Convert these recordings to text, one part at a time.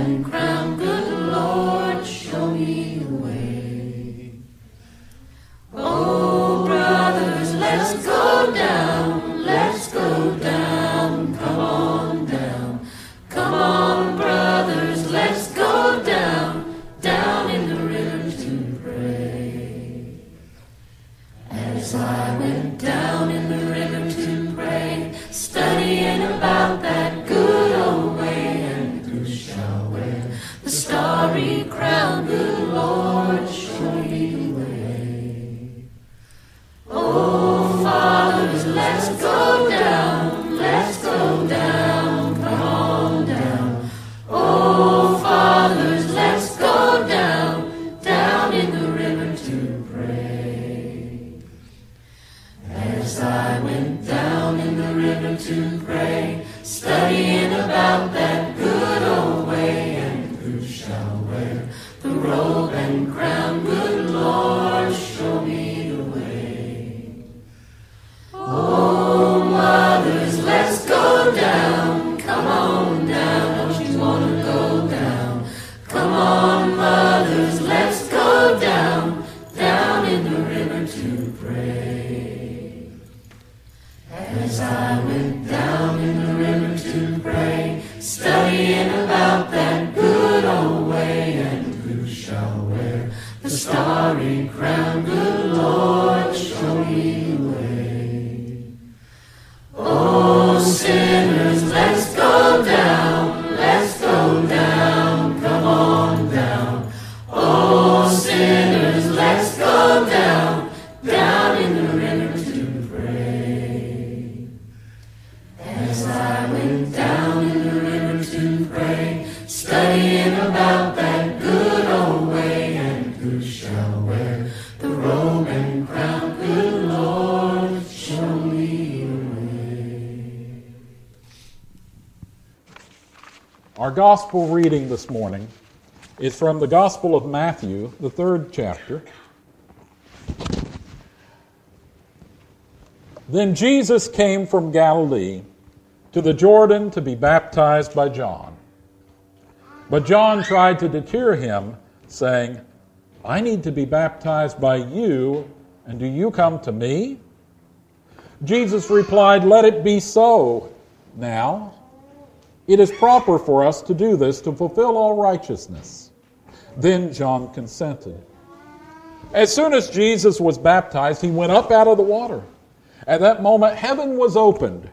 And crown? Pray, studying about that good old way, and who shall wear the robe and crown? Good gospel reading this morning is from the Gospel of Matthew, the third chapter. Then Jesus came from Galilee to the Jordan to be baptized by John. But John tried to deter him, saying, I need to be baptized by you, and do you come to me? Jesus replied, Let it be so. Now, it is proper for us to do this to fulfill all righteousness. Then John consented. As soon as Jesus was baptized, he went up out of the water. At that moment, heaven was opened,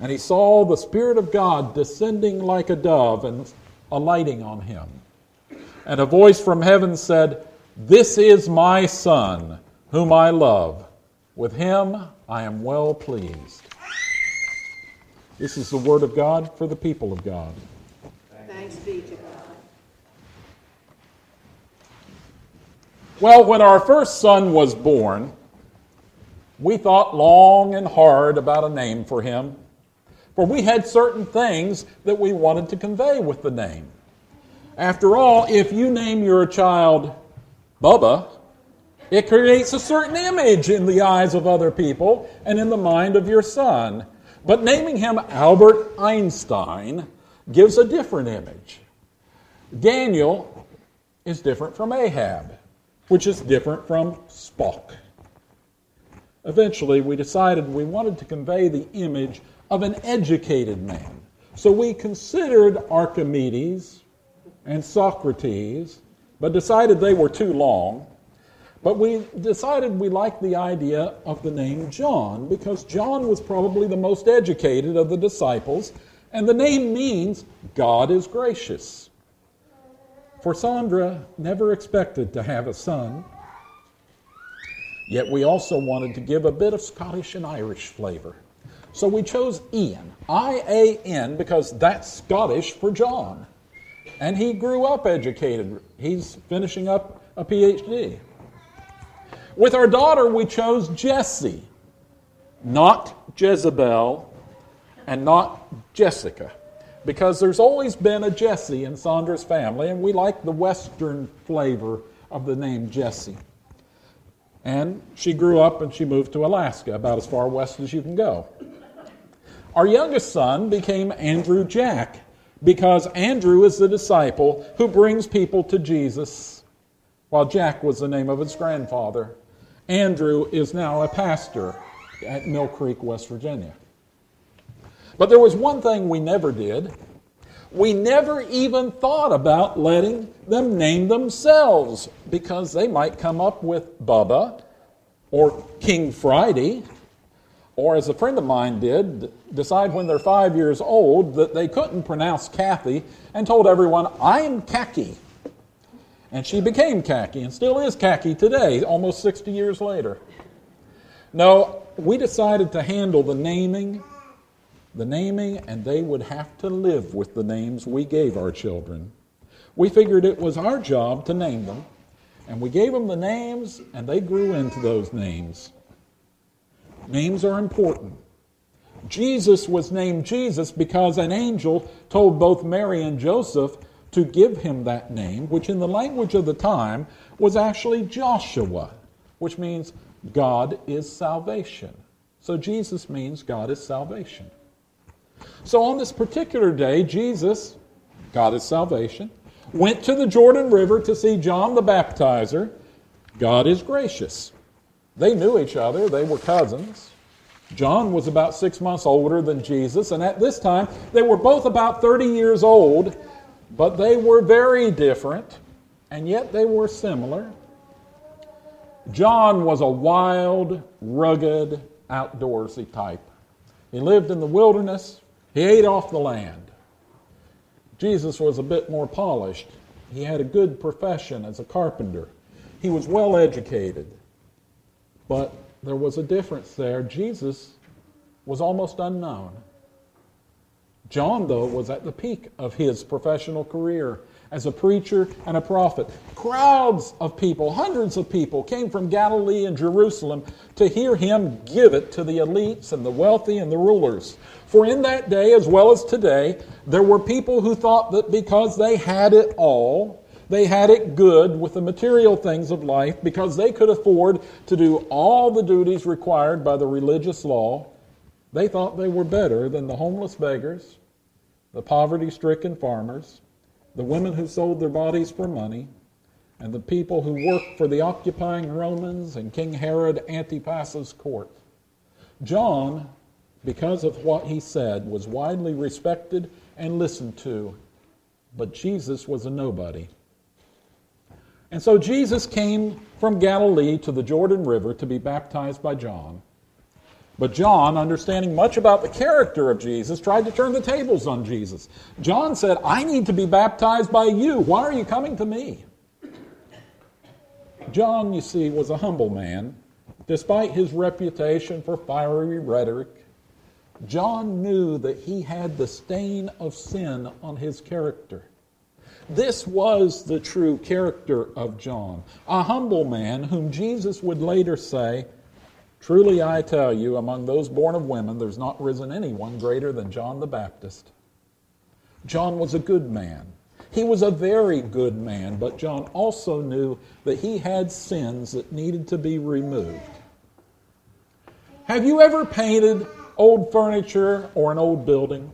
and he saw the Spirit of God descending like a dove and alighting on him. And a voice from heaven said, This is my Son, whom I love. With him I am well pleased. This is the word of God for the people of God. Thanks be to God. Well, when our first son was born, we thought long and hard about a name for him, for we had certain things that we wanted to convey with the name. After all, if you name your child Bubba, it creates a certain image in the eyes of other people and in the mind of your son. But naming him Albert Einstein gives a different image. Daniel is different from Ahab, which is different from Spock. Eventually, we decided we wanted to convey the image of an educated man. So we considered Archimedes and Socrates, but decided they were too long. But we decided we liked the idea of the name John because John was probably the most educated of the disciples, and the name means God is gracious. For Sandra never expected to have a son, yet we also wanted to give a bit of Scottish and Irish flavor. So we chose Ian, I A N, because that's Scottish for John. And he grew up educated. He's finishing up a PhD. With our daughter, we chose Jesse, not Jezebel and not Jessica, because there's always been a Jesse in Sandra's family, and we like the Western flavor of the name Jesse. And she grew up and she moved to Alaska, about as far west as you can go. Our youngest son became Andrew Jack because Andrew is the disciple who brings people to Jesus, while Jack was the name of his grandfather. Andrew is now a pastor at Mill Creek, West Virginia. But there was one thing we never did. We never even thought about letting them name themselves because they might come up with Bubba or King Friday or as a friend of mine did, decide when they're five years old that they couldn't pronounce Kathy and told everyone, I'm Khaki. And she became Khaki and still is Khaki today, almost 60 years later. No, we decided to handle the naming, the naming, and they would have to live with the names we gave our children. We figured it was our job to name them, and we gave them the names, and they grew into those names. Names are important. Jesus was named Jesus because an angel told both Mary and Joseph to give him that name, which in the language of the time was actually Joshua, which means God is salvation. So Jesus means God is salvation. So on this particular day, Jesus, God is salvation, went to the Jordan River to see John the Baptizer. God is gracious. They knew each other, they were cousins. John was about six months older than Jesus, and at this time they were both about 30 years old, but they were very different, and yet they were similar. John was a wild, rugged, outdoorsy type. He lived in the wilderness, he ate off the land. Jesus was a bit more polished. He had a good profession as a carpenter. He was well educated. But there was a difference there. Jesus was almost unknown. John, though, was at the peak of his professional career as a preacher and a prophet. Crowds of people, hundreds of people, came from Galilee and Jerusalem to hear him give it to the elites and the wealthy and the rulers. For in that day, as well as today, there were people who thought that because they had it all, they had it good with the material things of life because they could afford to do all the duties required by the religious law. They thought they were better than the homeless beggars, the poverty stricken farmers, the women who sold their bodies for money, and the people who worked for the occupying Romans and King Herod Antipas's court. John, because of what he said, was widely respected and listened to, but Jesus was a nobody. And so Jesus came from Galilee to the Jordan River to be baptized by John. But John, understanding much about the character of Jesus, tried to turn the tables on Jesus. John said, I need to be baptized by you. Why are you coming to me? John, you see, was a humble man. Despite his reputation for fiery rhetoric, John knew that he had the stain of sin on his character. This was the true character of John, a humble man whom Jesus would later say, Truly I tell you, among those born of women, there's not risen anyone greater than John the Baptist. John was a good man. He was a very good man, but John also knew that he had sins that needed to be removed. Have you ever painted old furniture or an old building?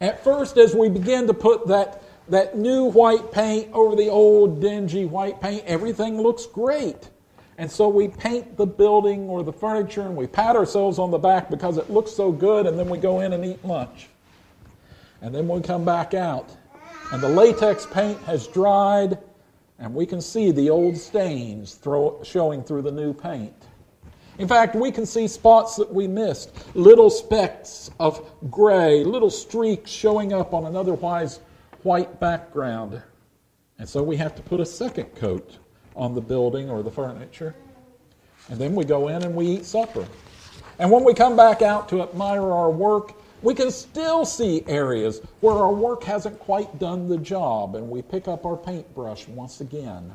At first, as we begin to put that that new white paint over the old dingy white paint, everything looks great. And so we paint the building or the furniture and we pat ourselves on the back because it looks so good, and then we go in and eat lunch. And then we come back out, and the latex paint has dried, and we can see the old stains throw, showing through the new paint. In fact, we can see spots that we missed, little specks of gray, little streaks showing up on an otherwise white background. And so we have to put a second coat on the building or the furniture. And then we go in and we eat supper. And when we come back out to admire our work, we can still see areas where our work hasn't quite done the job, and we pick up our paintbrush once again.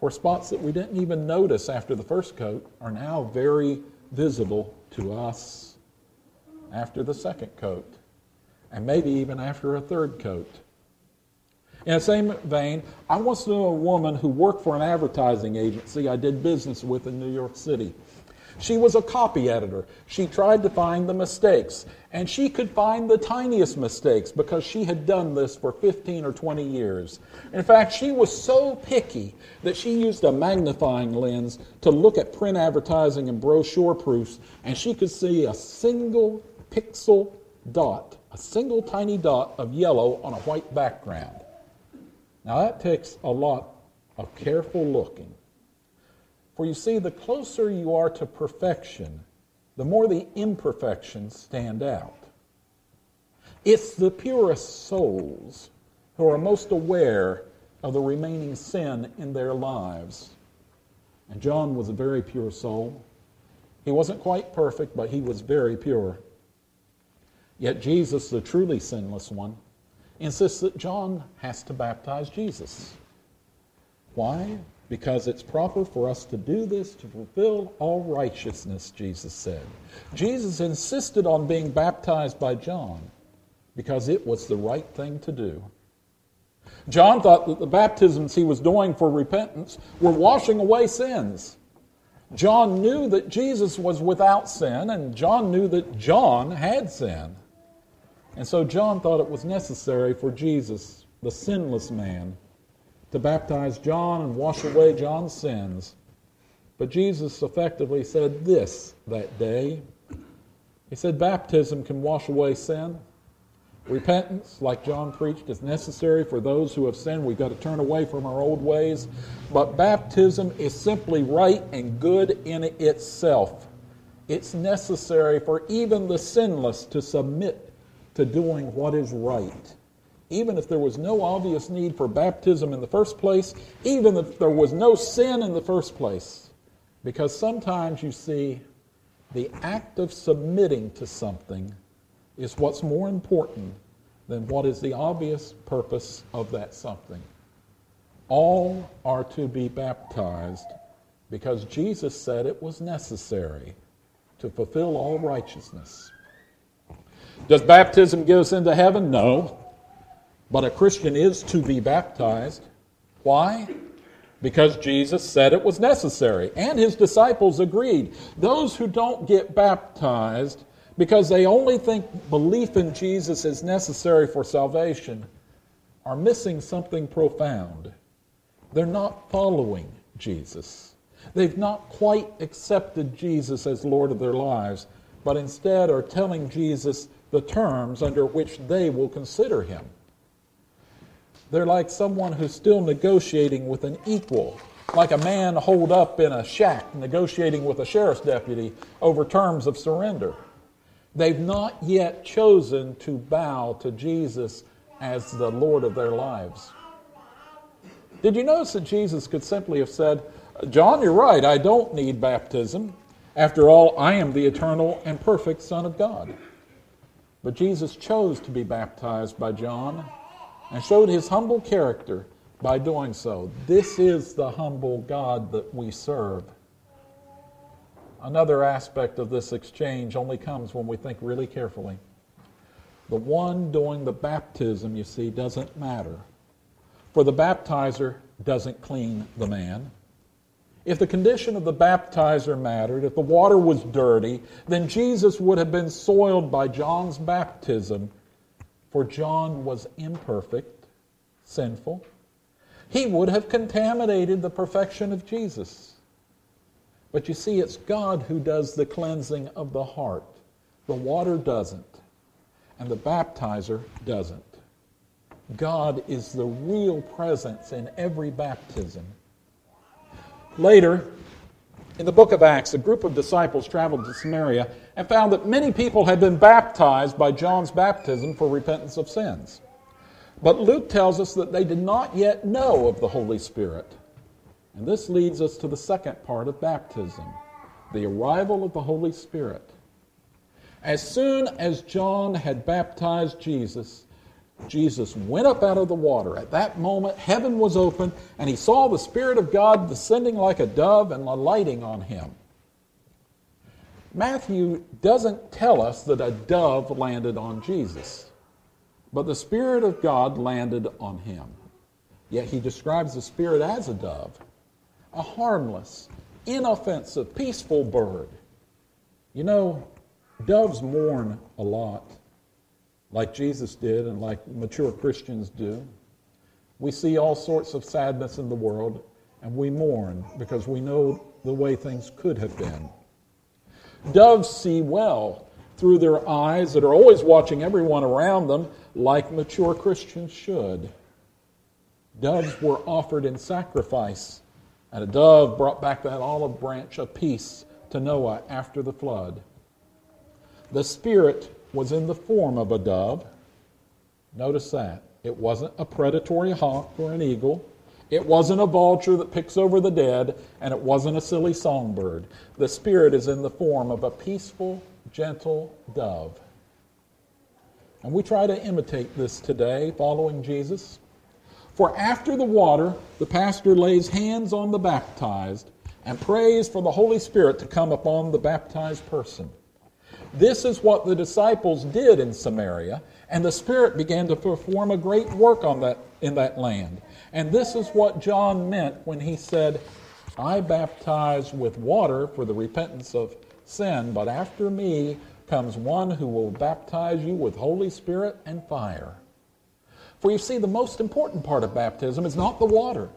For spots that we didn't even notice after the first coat are now very visible to us after the second coat, and maybe even after a third coat. In the same vein, I once knew a woman who worked for an advertising agency I did business with in New York City. She was a copy editor. She tried to find the mistakes, and she could find the tiniest mistakes because she had done this for 15 or 20 years. In fact, she was so picky that she used a magnifying lens to look at print advertising and brochure proofs, and she could see a single pixel dot, a single tiny dot of yellow on a white background. Now, that takes a lot of careful looking. For you see, the closer you are to perfection, the more the imperfections stand out. It's the purest souls who are most aware of the remaining sin in their lives. And John was a very pure soul. He wasn't quite perfect, but he was very pure. Yet Jesus, the truly sinless one, insists that John has to baptize Jesus. Why? because it's proper for us to do this to fulfill all righteousness, Jesus said. Jesus insisted on being baptized by John because it was the right thing to do. John thought that the baptisms he was doing for repentance were washing away sins. John knew that Jesus was without sin, and John knew that John had sin. And so John thought it was necessary for Jesus, the sinless man, to baptize John and wash away John's sins. But Jesus effectively said this that day. He said, Baptism can wash away sin. Repentance, like John preached, is necessary for those who have sinned. We've got to turn away from our old ways. But baptism is simply right and good in itself. It's necessary for even the sinless to submit to doing what is right even if there was no obvious need for baptism in the first place, even if there was no sin in the first place. Because sometimes you see the act of submitting to something is what's more important than what is the obvious purpose of that something. All are to be baptized because Jesus said it was necessary to fulfill all righteousness. Does baptism get us into heaven? No. But a Christian is to be baptized. Why? Because Jesus said it was necessary, and his disciples agreed. Those who don't get baptized because they only think belief in Jesus is necessary for salvation are missing something profound. They're not following Jesus. They've not quite accepted Jesus as Lord of their lives, but instead are telling Jesus the terms under which they will consider him. They're like someone who's still negotiating with an equal, like a man holed up in a shack negotiating with a sheriff's deputy over terms of surrender. They've not yet chosen to bow to Jesus as the Lord of their lives. Did you notice that Jesus could simply have said, John, you're right, I don't need baptism. After all, I am the eternal and perfect Son of God. But Jesus chose to be baptized by John and showed his humble character by doing so. This is the humble God that we serve. Another aspect of this exchange only comes when we think really carefully. The one doing the baptism, you see, doesn't matter. For the baptizer doesn't clean the man. If the condition of the baptizer mattered, if the water was dirty, then Jesus would have been soiled by John's baptism for John was imperfect, sinful. He would have contaminated the perfection of Jesus. But you see, it's God who does the cleansing of the heart. The water doesn't, and the baptizer doesn't. God is the real presence in every baptism. Later, in the book of Acts, a group of disciples traveled to Samaria and found that many people had been baptized by John's baptism for repentance of sins. But Luke tells us that they did not yet know of the Holy Spirit. And this leads us to the second part of baptism the arrival of the Holy Spirit. As soon as John had baptized Jesus, Jesus went up out of the water. At that moment, heaven was open, and he saw the Spirit of God descending like a dove and alighting on him. Matthew doesn't tell us that a dove landed on Jesus, but the Spirit of God landed on him. Yet he describes the Spirit as a dove, a harmless, inoffensive, peaceful bird. You know, doves mourn a lot like Jesus did and like mature Christians do. We see all sorts of sadness in the world and we mourn because we know the way things could have been. Doves see well through their eyes that are always watching everyone around them like mature Christians should. Doves were offered in sacrifice, and a dove brought back that olive branch of peace to Noah after the flood. The Spirit was in the form of a dove. Notice that. It wasn't a predatory hawk or an eagle. It wasn't a vulture that picks over the dead, and it wasn't a silly songbird. The Spirit is in the form of a peaceful, gentle dove. And we try to imitate this today, following Jesus. For after the water, the pastor lays hands on the baptized and prays for the Holy Spirit to come upon the baptized person. This is what the disciples did in Samaria, and the Spirit began to perform a great work on that, in that land. And this is what John meant when he said, I baptize with water for the repentance of sin, but after me comes one who will baptize you with Holy Spirit and fire. For you see, the most important part of baptism is not the water,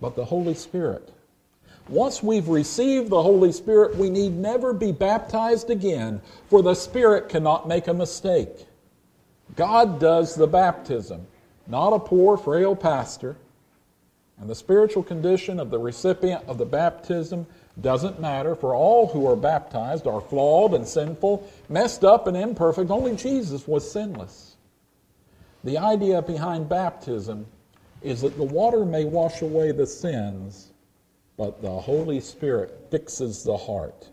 but the Holy Spirit. Once we've received the Holy Spirit, we need never be baptized again, for the Spirit cannot make a mistake. God does the baptism, not a poor, frail pastor. And the spiritual condition of the recipient of the baptism doesn't matter, for all who are baptized are flawed and sinful, messed up and imperfect. Only Jesus was sinless. The idea behind baptism is that the water may wash away the sins but the Holy Spirit fixes the heart.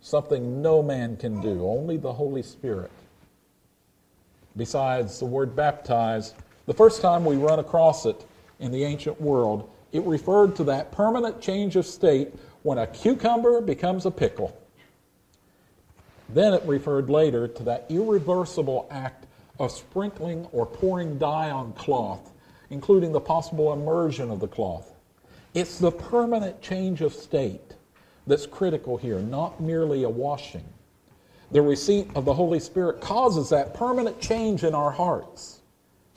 Something no man can do, only the Holy Spirit. Besides the word baptize, the first time we run across it in the ancient world, it referred to that permanent change of state when a cucumber becomes a pickle. Then it referred later to that irreversible act of sprinkling or pouring dye on cloth, including the possible immersion of the cloth. It's the permanent change of state that's critical here, not merely a washing. The receipt of the Holy Spirit causes that permanent change in our hearts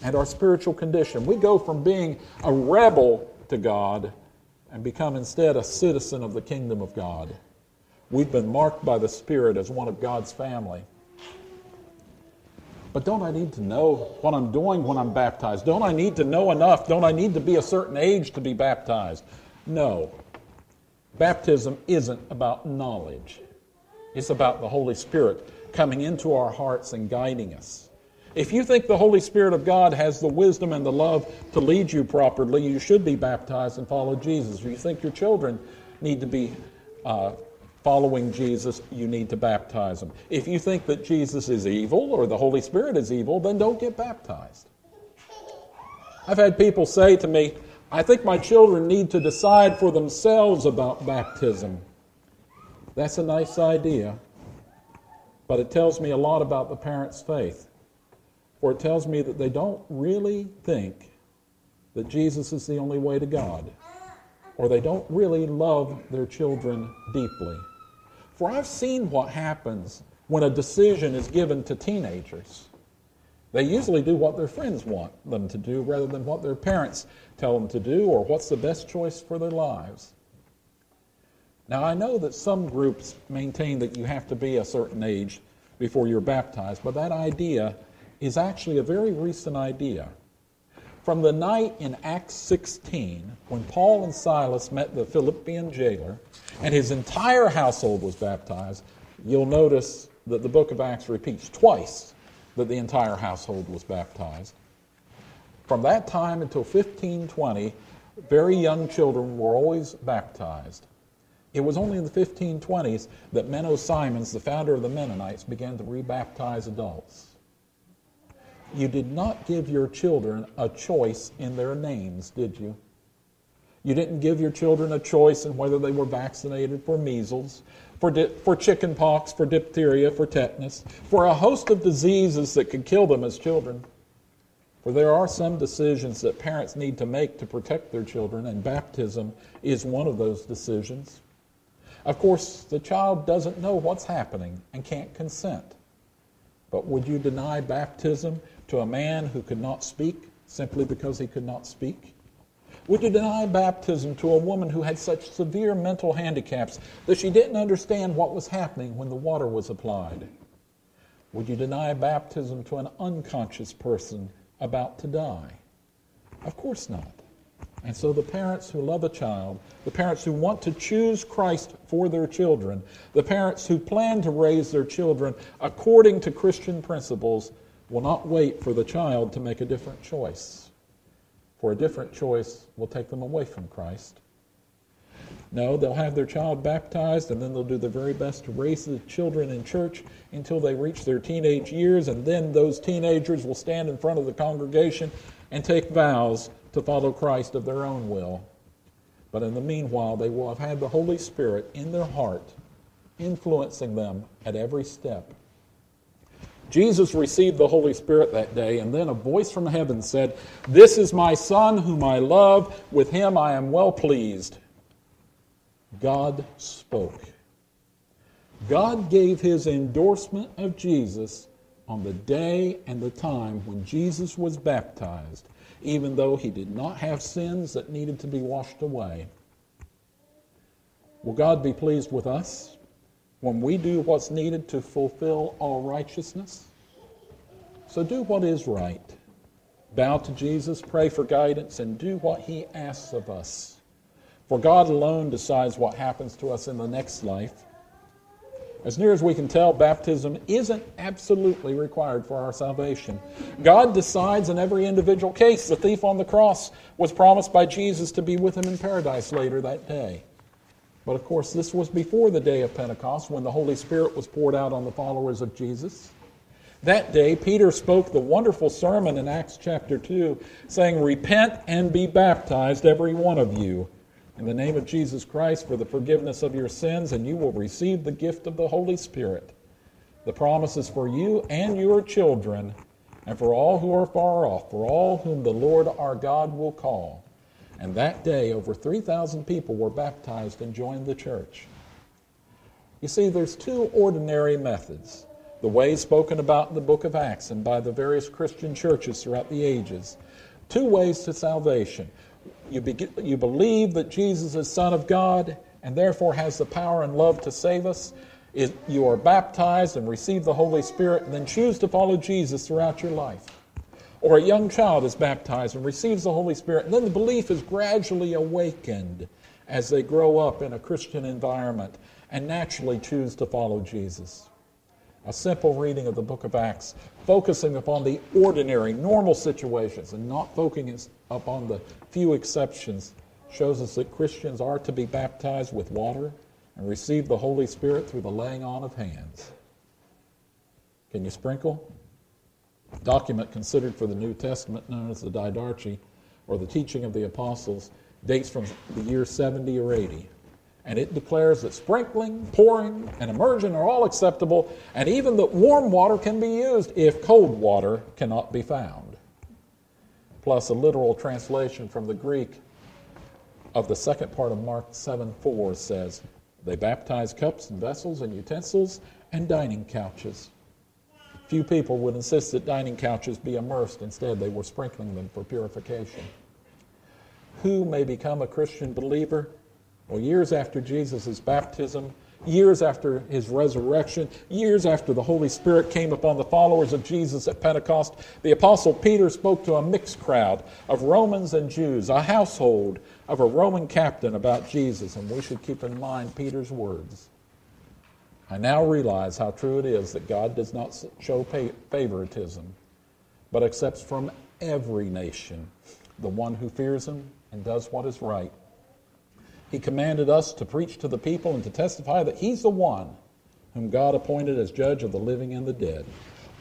and our spiritual condition. We go from being a rebel to God and become instead a citizen of the kingdom of God. We've been marked by the Spirit as one of God's family. But don't I need to know what I'm doing when I'm baptized? Don't I need to know enough? Don't I need to be a certain age to be baptized? No. Baptism isn't about knowledge, it's about the Holy Spirit coming into our hearts and guiding us. If you think the Holy Spirit of God has the wisdom and the love to lead you properly, you should be baptized and follow Jesus. If you think your children need to be uh, following Jesus, you need to baptize them. If you think that Jesus is evil or the Holy Spirit is evil, then don't get baptized. I've had people say to me, I think my children need to decide for themselves about baptism. That's a nice idea, but it tells me a lot about the parents' faith. For it tells me that they don't really think that Jesus is the only way to God, or they don't really love their children deeply. For I've seen what happens when a decision is given to teenagers. They usually do what their friends want them to do rather than what their parents tell them to do or what's the best choice for their lives. Now, I know that some groups maintain that you have to be a certain age before you're baptized, but that idea is actually a very recent idea. From the night in Acts 16, when Paul and Silas met the Philippian jailer, and his entire household was baptized, you'll notice that the book of Acts repeats twice that the entire household was baptized. From that time until 1520, very young children were always baptized. It was only in the 1520s that Menno Simons, the founder of the Mennonites, began to rebaptize adults. You did not give your children a choice in their names, did you? You didn't give your children a choice in whether they were vaccinated for measles, for, di- for chicken pox, for diphtheria, for tetanus, for a host of diseases that could kill them as children. For there are some decisions that parents need to make to protect their children, and baptism is one of those decisions. Of course, the child doesn't know what's happening and can't consent. But would you deny baptism to a man who could not speak simply because he could not speak? Would you deny baptism to a woman who had such severe mental handicaps that she didn't understand what was happening when the water was applied? Would you deny baptism to an unconscious person about to die? Of course not. And so the parents who love a child, the parents who want to choose Christ for their children, the parents who plan to raise their children according to Christian principles will not wait for the child to make a different choice. For a different choice will take them away from Christ. No, they'll have their child baptized and then they'll do their very best to raise the children in church until they reach their teenage years, and then those teenagers will stand in front of the congregation and take vows to follow Christ of their own will. But in the meanwhile, they will have had the Holy Spirit in their heart, influencing them at every step. Jesus received the Holy Spirit that day, and then a voice from heaven said, This is my Son whom I love, with him I am well pleased. God spoke. God gave his endorsement of Jesus on the day and the time when Jesus was baptized even though he did not have sins that needed to be washed away. Will God be pleased with us when we do what's needed to fulfill our righteousness? So do what is right. Bow to Jesus, pray for guidance, and do what he asks of us. For God alone decides what happens to us in the next life. As near as we can tell, baptism isn't absolutely required for our salvation. God decides in every individual case. The thief on the cross was promised by Jesus to be with him in paradise later that day. But of course, this was before the day of Pentecost when the Holy Spirit was poured out on the followers of Jesus. That day, Peter spoke the wonderful sermon in Acts chapter 2, saying, Repent and be baptized, every one of you in the name of Jesus Christ for the forgiveness of your sins, and you will receive the gift of the Holy Spirit. The promise is for you and your children, and for all who are far off, for all whom the Lord our God will call. And that day, over 3,000 people were baptized and joined the church. You see, there's two ordinary methods the way spoken about in the book of Acts and by the various Christian churches throughout the ages. Two ways to salvation you, be, you believe that Jesus is Son of God and therefore has the power and love to save us. It, you are baptized and receive the Holy Spirit and then choose to follow Jesus throughout your life. Or a young child is baptized and receives the Holy Spirit, and then the belief is gradually awakened as they grow up in a Christian environment and naturally choose to follow Jesus. A simple reading of the book of Acts, focusing upon the ordinary, normal situations and not focusing upon the few exceptions, shows us that Christians are to be baptized with water and receive the Holy Spirit through the laying on of hands. Can you sprinkle? Document considered for the New Testament, known as the Didache, or the teaching of the apostles, dates from the year 70 or 80 and it declares that sprinkling, pouring, and immersion are all acceptable, and even that warm water can be used if cold water cannot be found. Plus, a literal translation from the Greek of the second part of Mark 7 4 says, They baptize cups and vessels and utensils and dining couches. Few people would insist that dining couches be immersed. Instead, they were sprinkling them for purification. Who may become a Christian believer? Well, years after Jesus' baptism, years after his resurrection, years after the Holy Spirit came upon the followers of Jesus at Pentecost, the Apostle Peter spoke to a mixed crowd of Romans and Jews, a household of a Roman captain about Jesus, and we should keep in mind Peter's words. I now realize how true it is that God does not show favoritism, but accepts from every nation the one who fears him and does what is right. He commanded us to preach to the people and to testify that he's the one whom God appointed as judge of the living and the dead.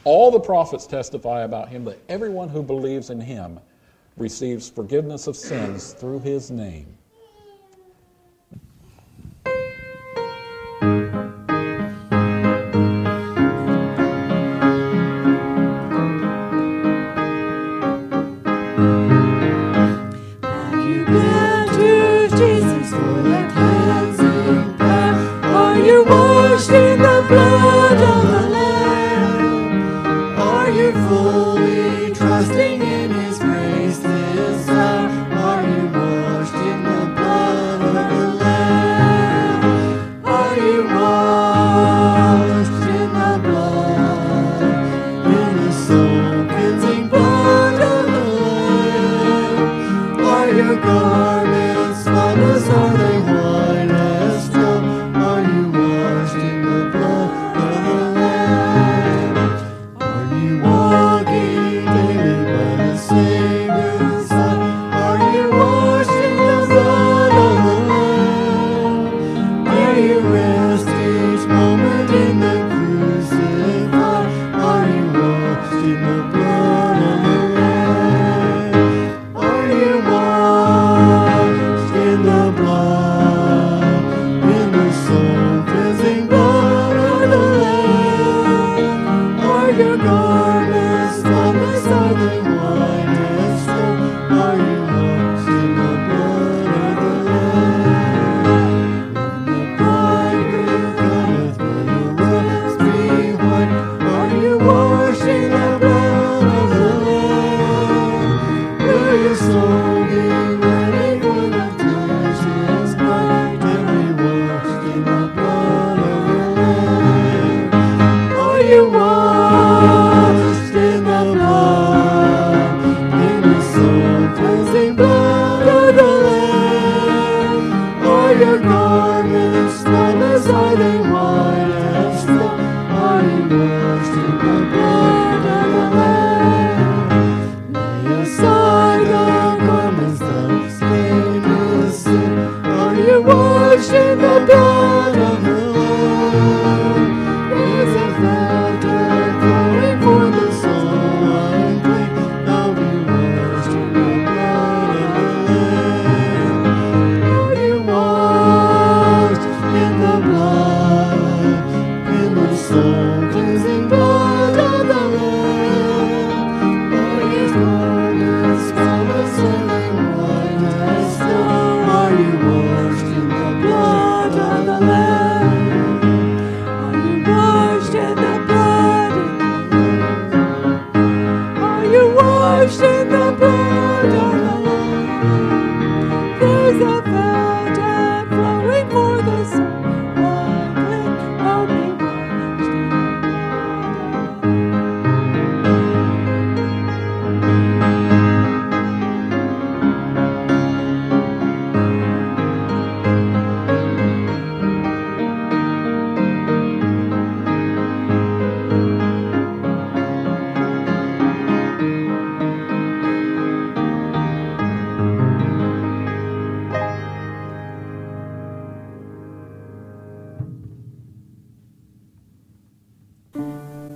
All the prophets testify about him that everyone who believes in him receives forgiveness of sins through his name.